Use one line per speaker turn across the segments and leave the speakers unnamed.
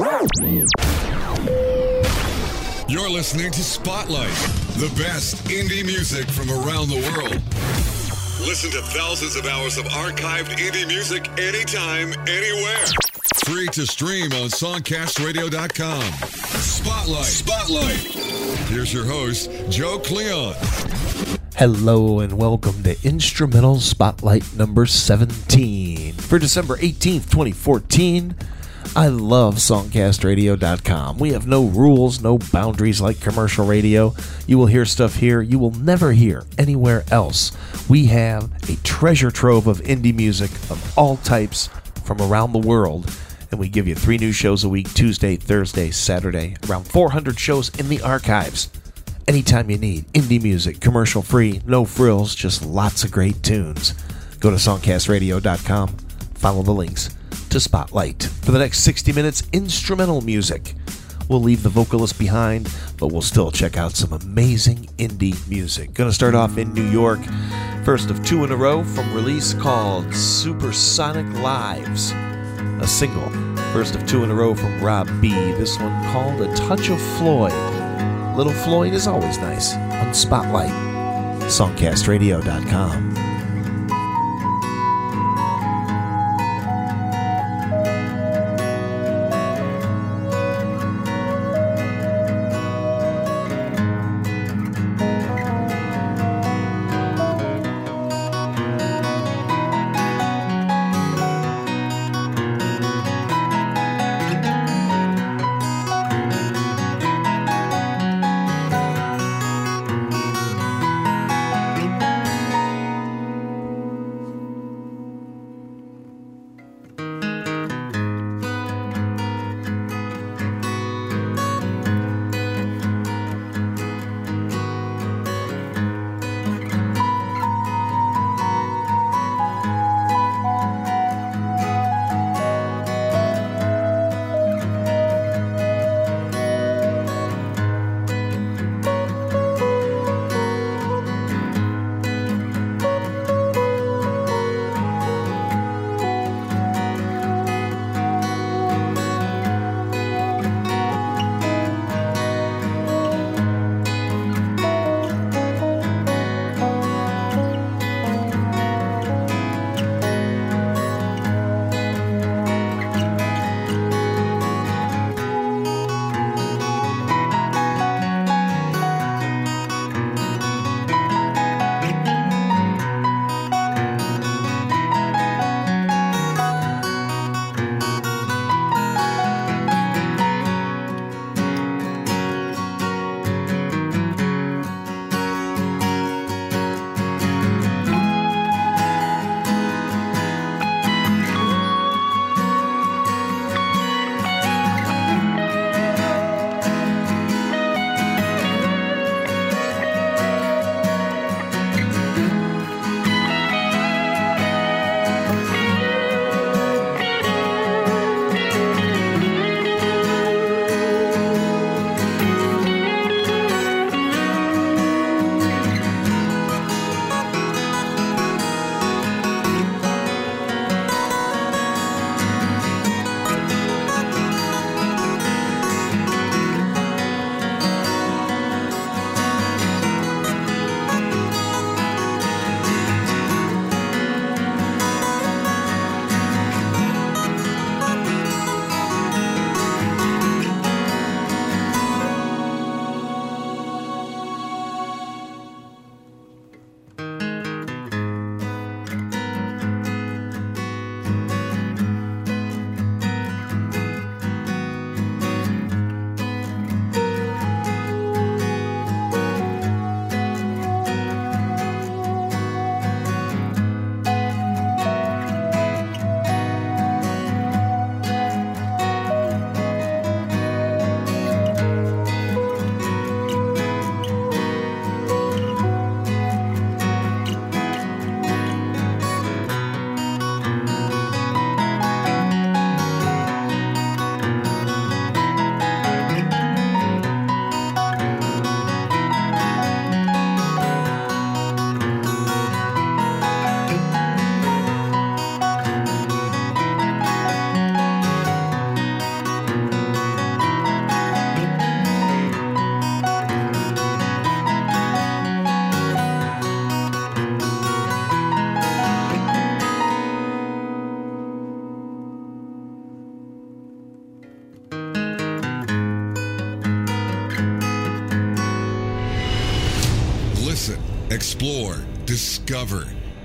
You're listening to Spotlight, the best indie music from around the world. Listen to thousands of hours of archived indie music anytime, anywhere. Free to stream on songcastradio.com. Spotlight. Spotlight. Here's your host, Joe Cleon.
Hello and welcome to Instrumental Spotlight number 17 for December 18th, 2014. I love songcastradio.com. We have no rules, no boundaries like commercial radio. You will hear stuff here you will never hear anywhere else. We have a treasure trove of indie music of all types from around the world. And we give you three new shows a week Tuesday, Thursday, Saturday. Around 400 shows in the archives. Anytime you need indie music, commercial free, no frills, just lots of great tunes. Go to songcastradio.com, follow the links to Spotlight. For the next 60 minutes, instrumental music. We'll leave the vocalist behind, but we'll still check out some amazing indie music. Gonna start off in New York. First of two in a row from release called Supersonic Lives. A single. First of two in a row from Rob B. This one called A Touch of Floyd. Little Floyd is always nice on Spotlight. Songcastradio.com.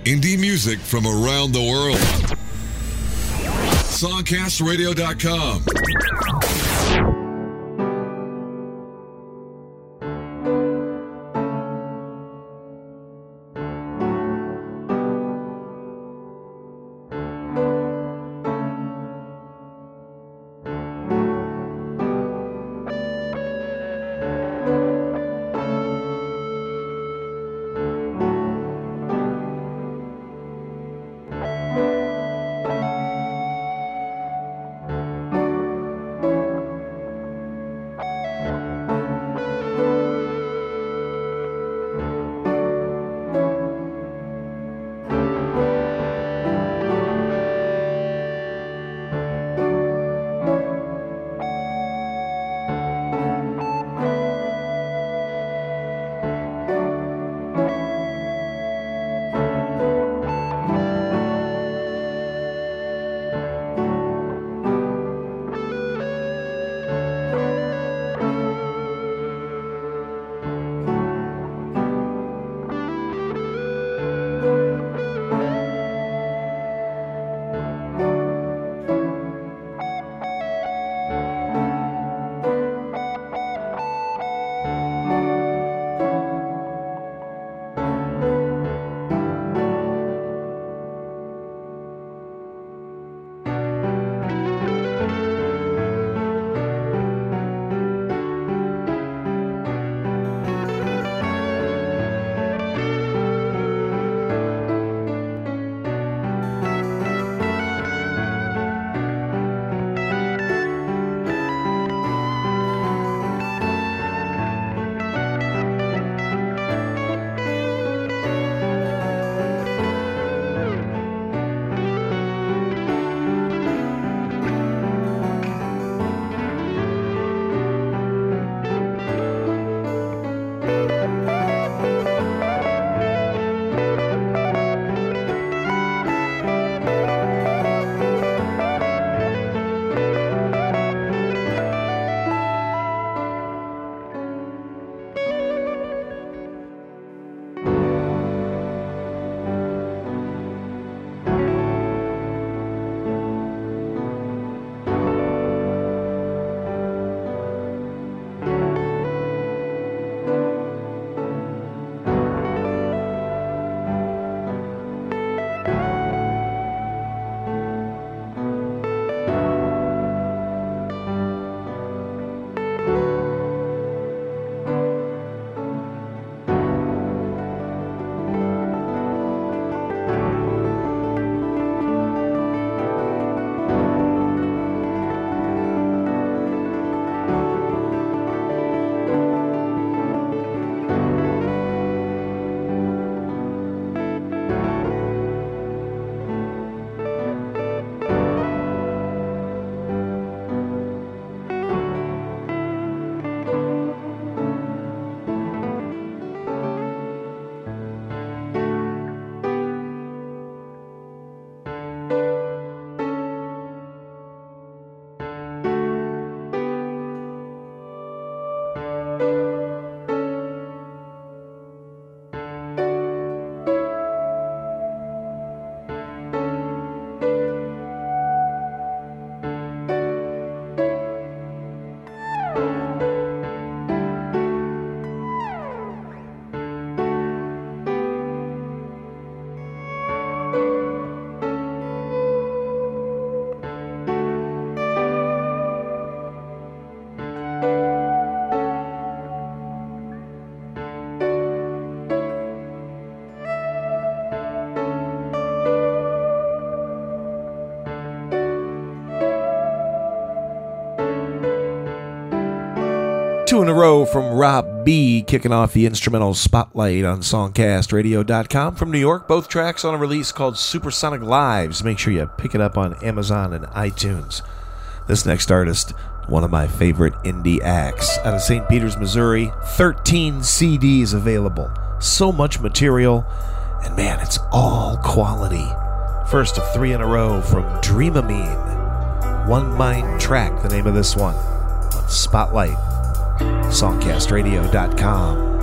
indie music from around the world. Songcastradio.com.
From Rob B, kicking off the instrumental spotlight on SongcastRadio.com from New York. Both tracks on a release called Supersonic Lives. Make sure you pick it up on Amazon and iTunes. This next artist, one of my favorite indie acts, out of St. Peters, Missouri. 13 CDs available. So much material, and man, it's all quality. First of three in a row from Dreamamine. One Mind Track, the name of this one. On Spotlight songcastradio.com.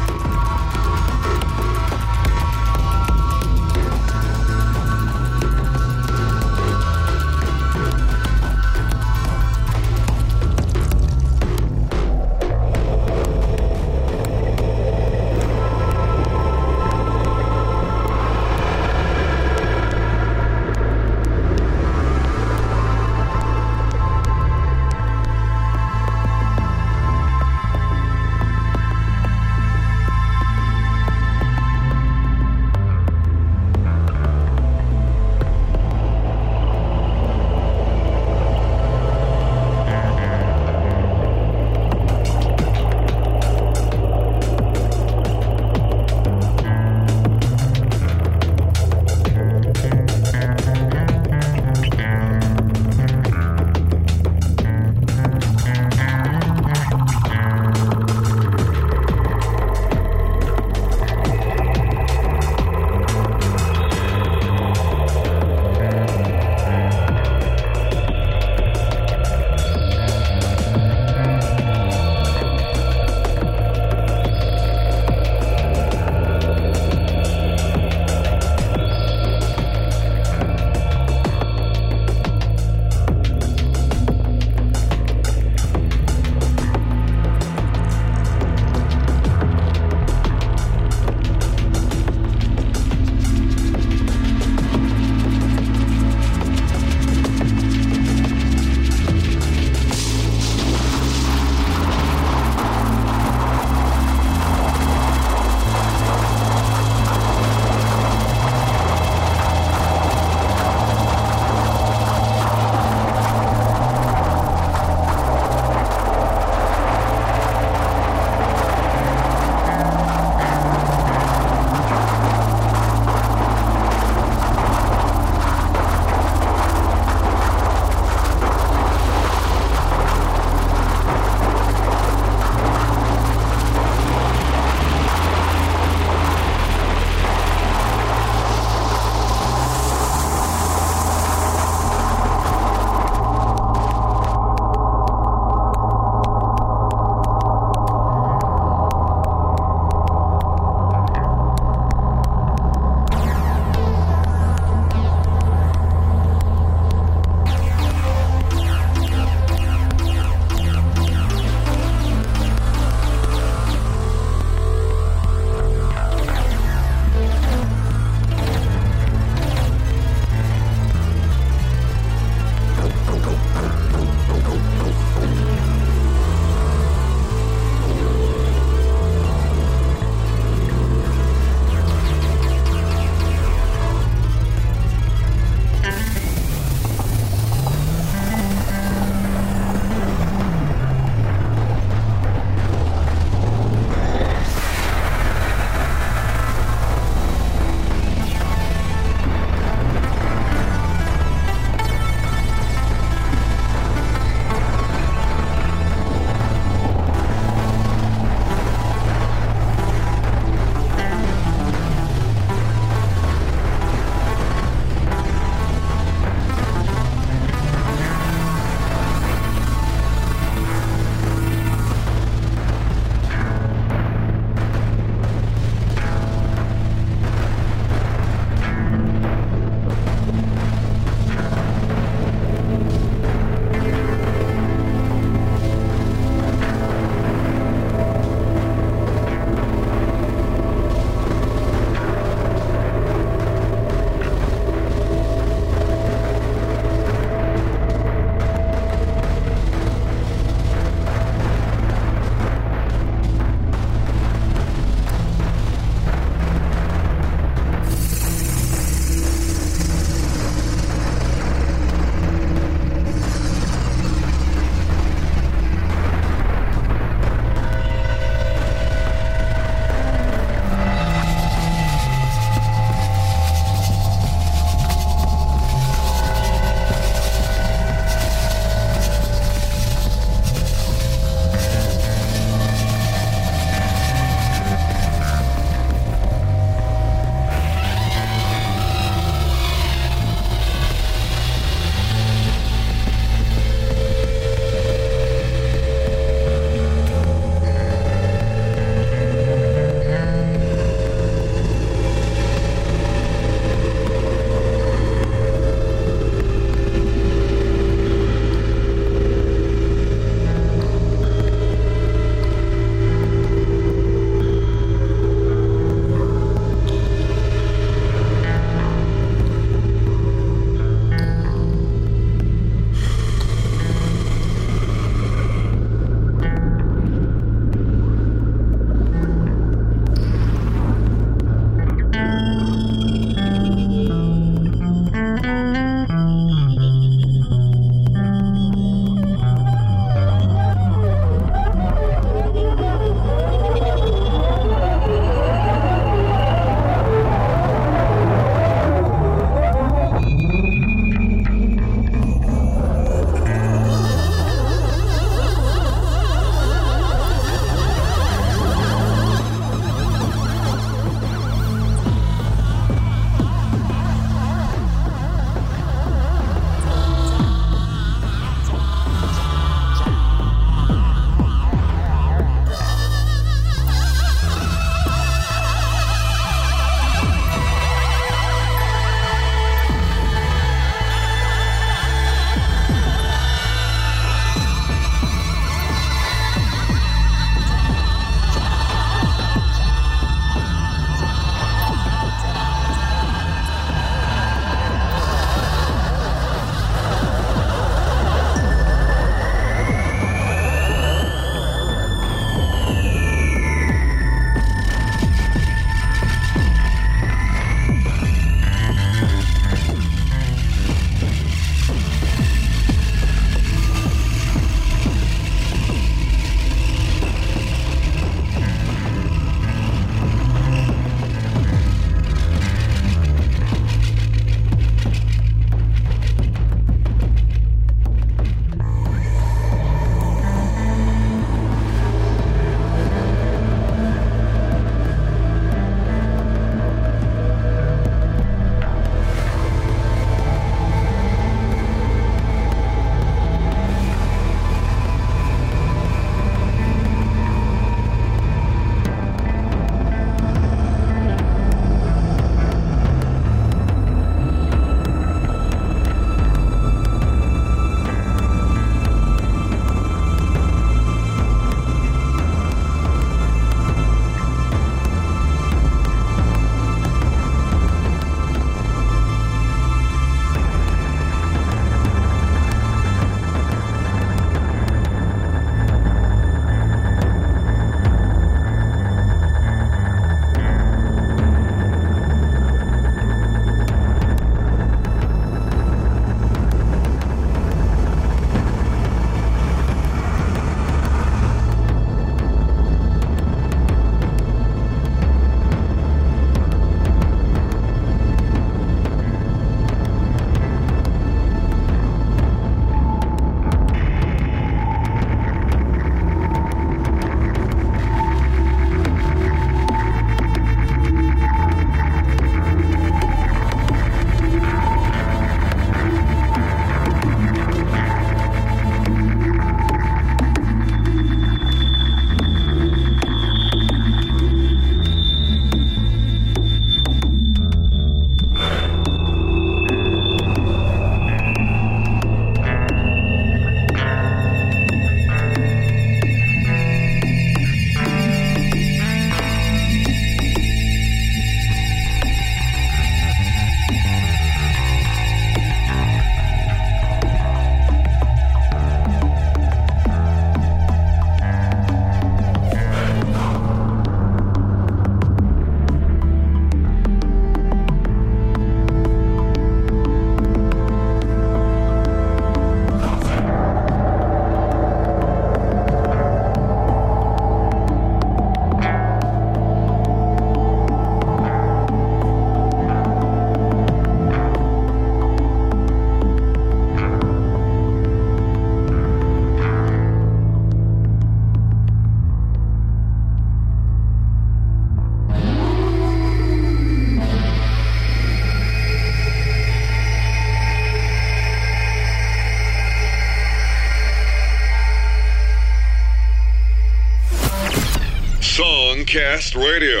Songcast Radio.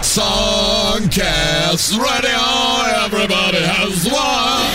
Songcast Radio, everybody has one.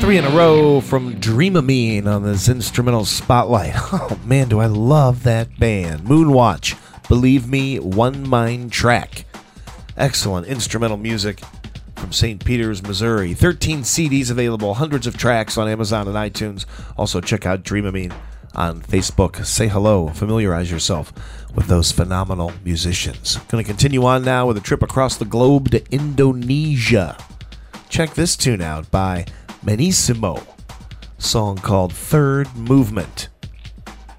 Three in a row from Dreamamine on this instrumental spotlight. Oh man, do I love that band. Moonwatch, Believe Me, One Mind Track. Excellent instrumental music from St. Peters, Missouri. 13 CDs available, hundreds of tracks on Amazon and iTunes. Also, check out Dreamamine on Facebook. Say hello, familiarize yourself with those phenomenal musicians. Going to continue on now with a trip across the globe to Indonesia. Check this tune out by Imanissimo, song called Third Movement.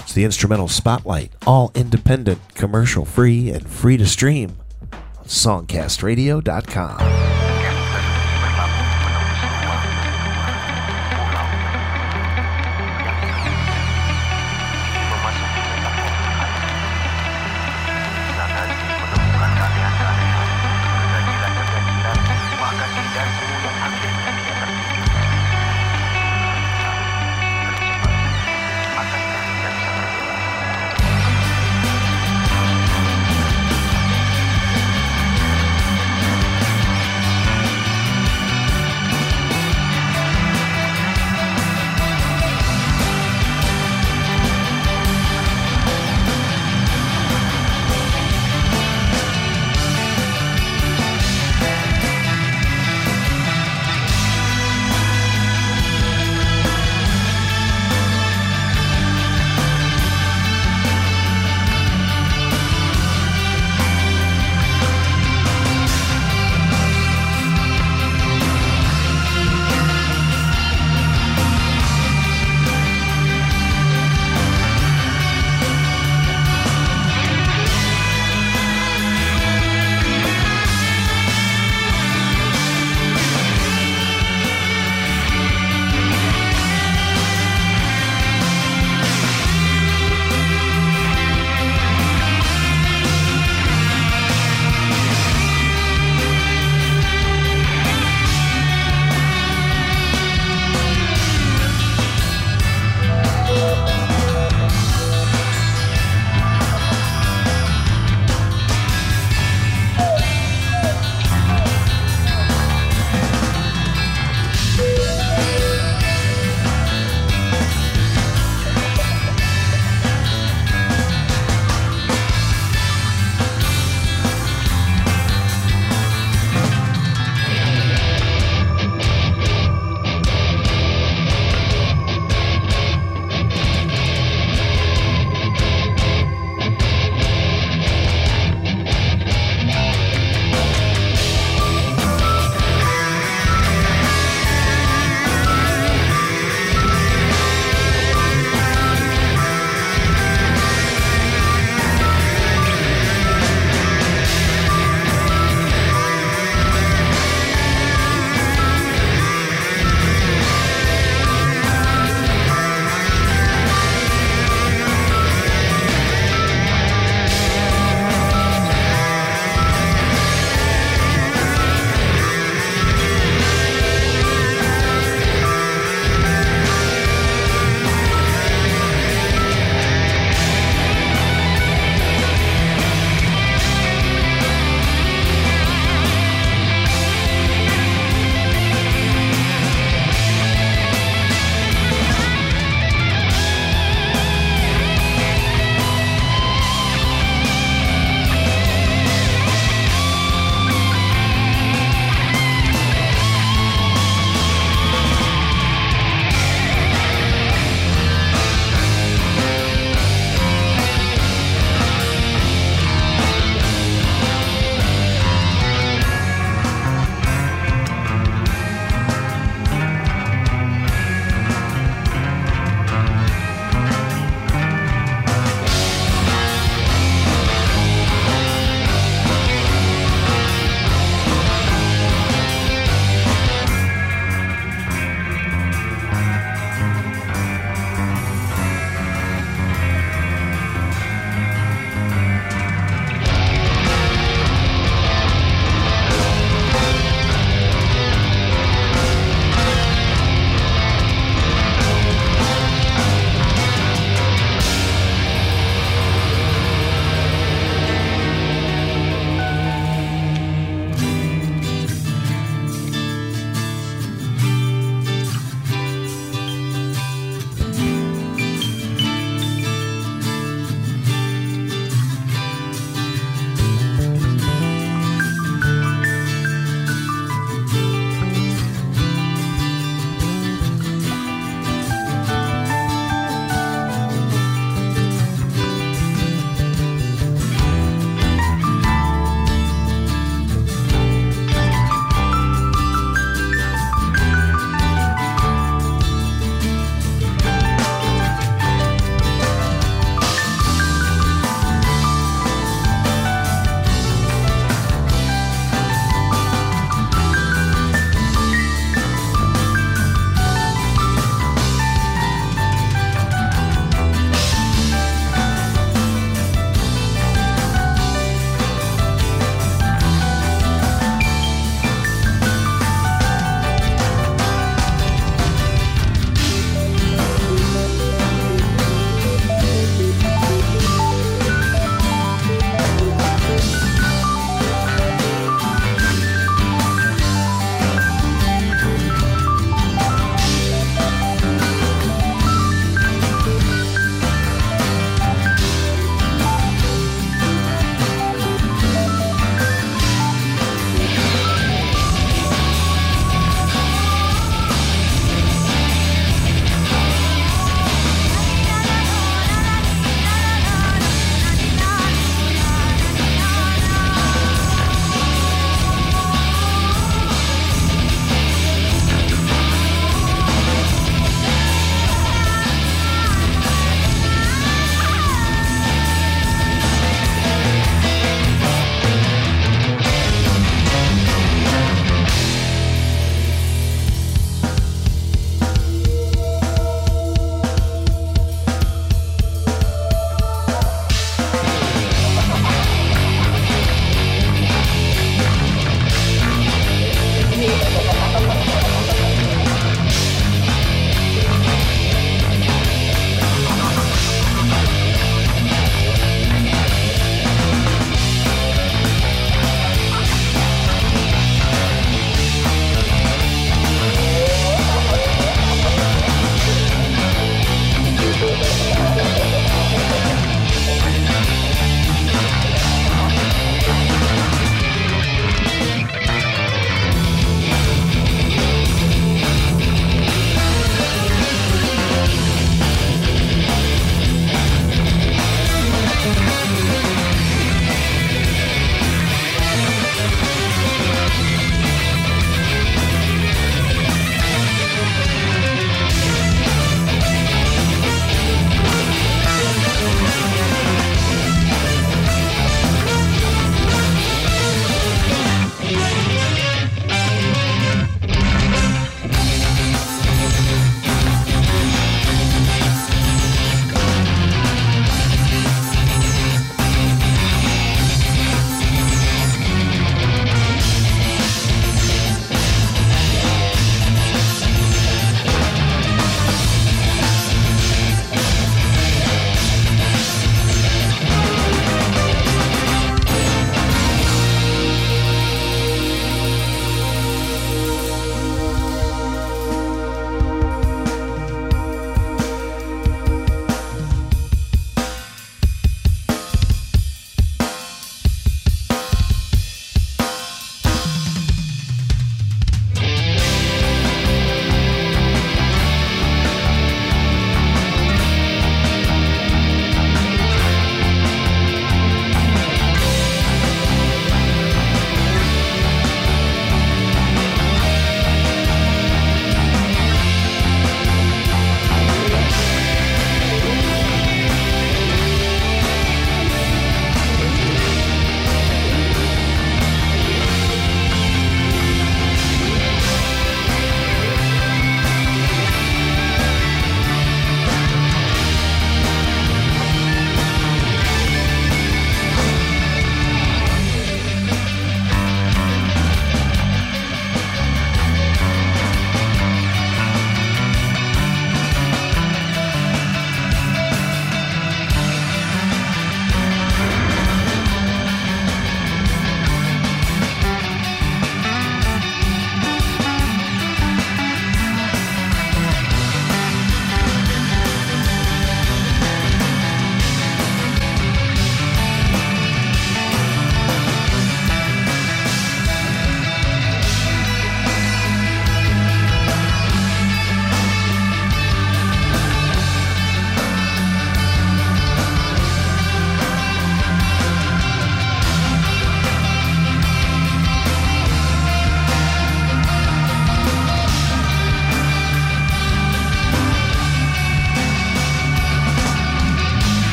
It's the instrumental spotlight, all independent, commercial free, and free to stream on songcastradio.com.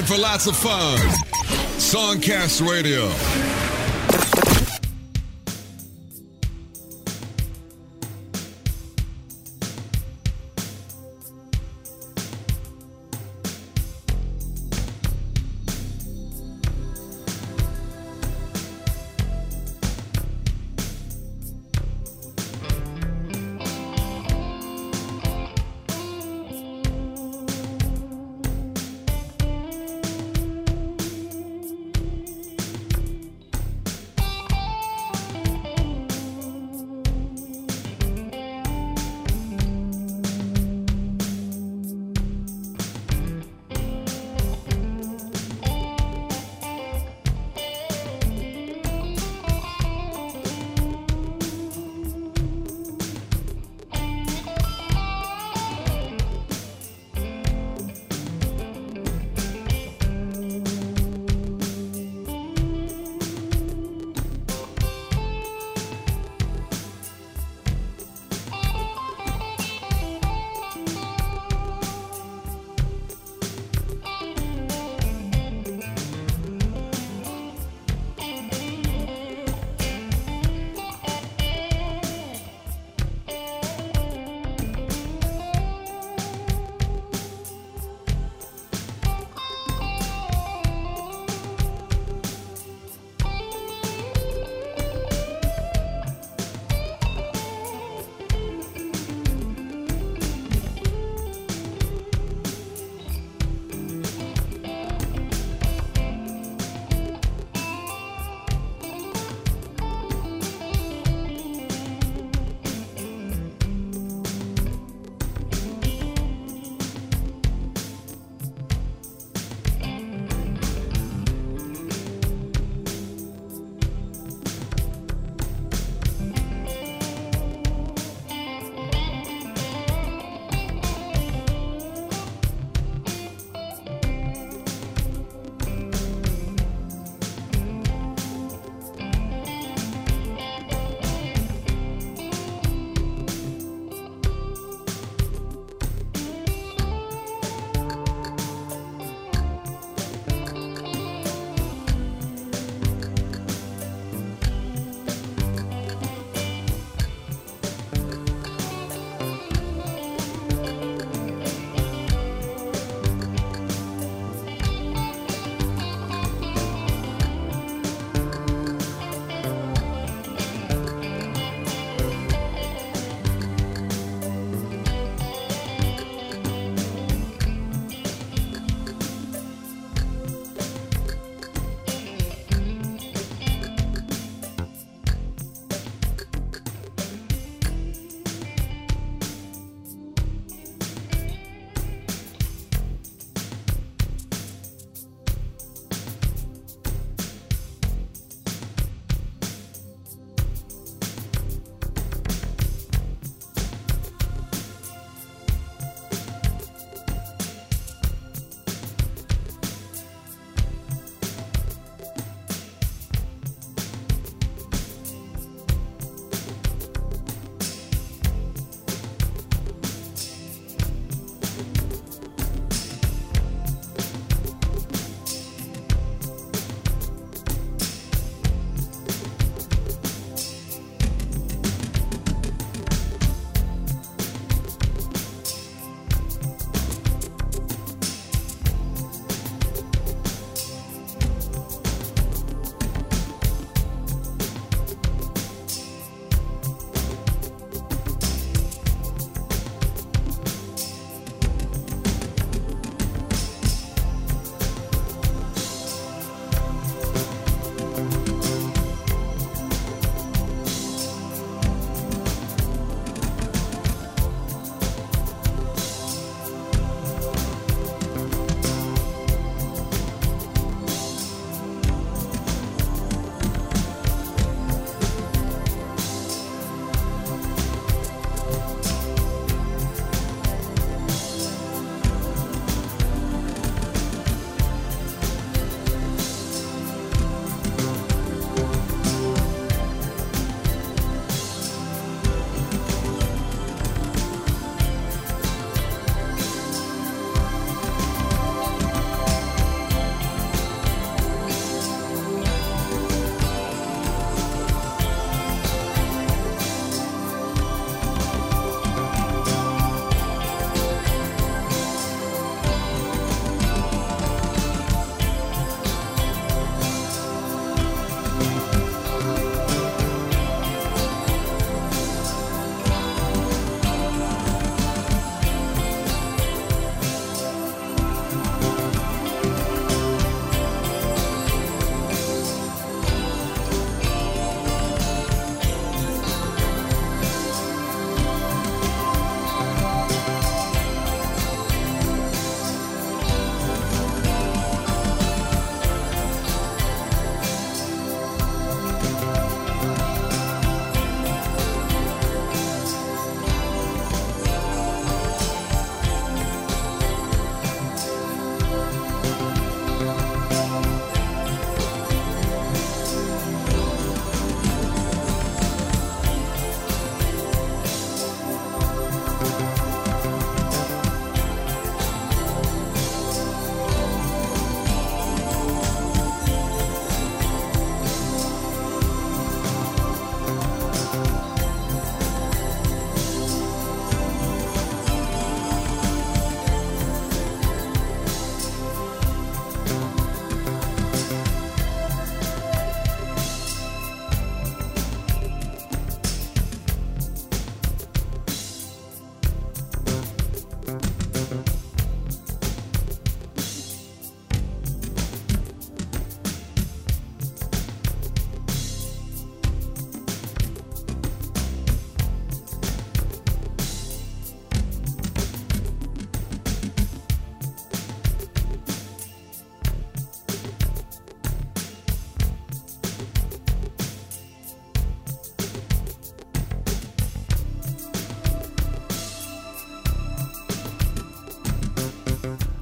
time for lots of fun. Songcast Radio.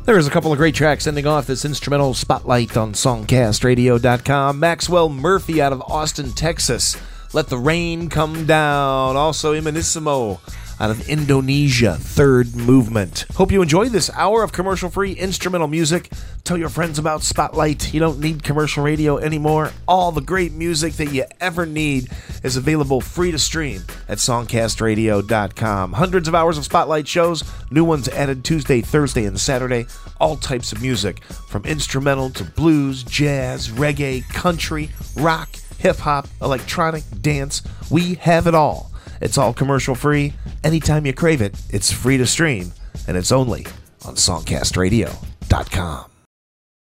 There's a couple of great tracks ending off this instrumental spotlight on songcastradio.com. Maxwell Murphy out of Austin, Texas. Let the Rain Come Down. Also, Imanissimo out of Indonesia, Third Movement. Hope you enjoy this hour of commercial free instrumental music. Tell your friends about Spotlight. You don't need commercial radio anymore. All the great music that you ever need is available free to stream at songcastradio.com. Hundreds of hours of Spotlight shows, new ones added Tuesday, Thursday, and Saturday. All types of music, from instrumental to blues, jazz, reggae, country, rock, hip hop, electronic, dance. We have it all. It's all commercial free. Anytime you crave it, it's free to stream, and it's only on songcastradio.com.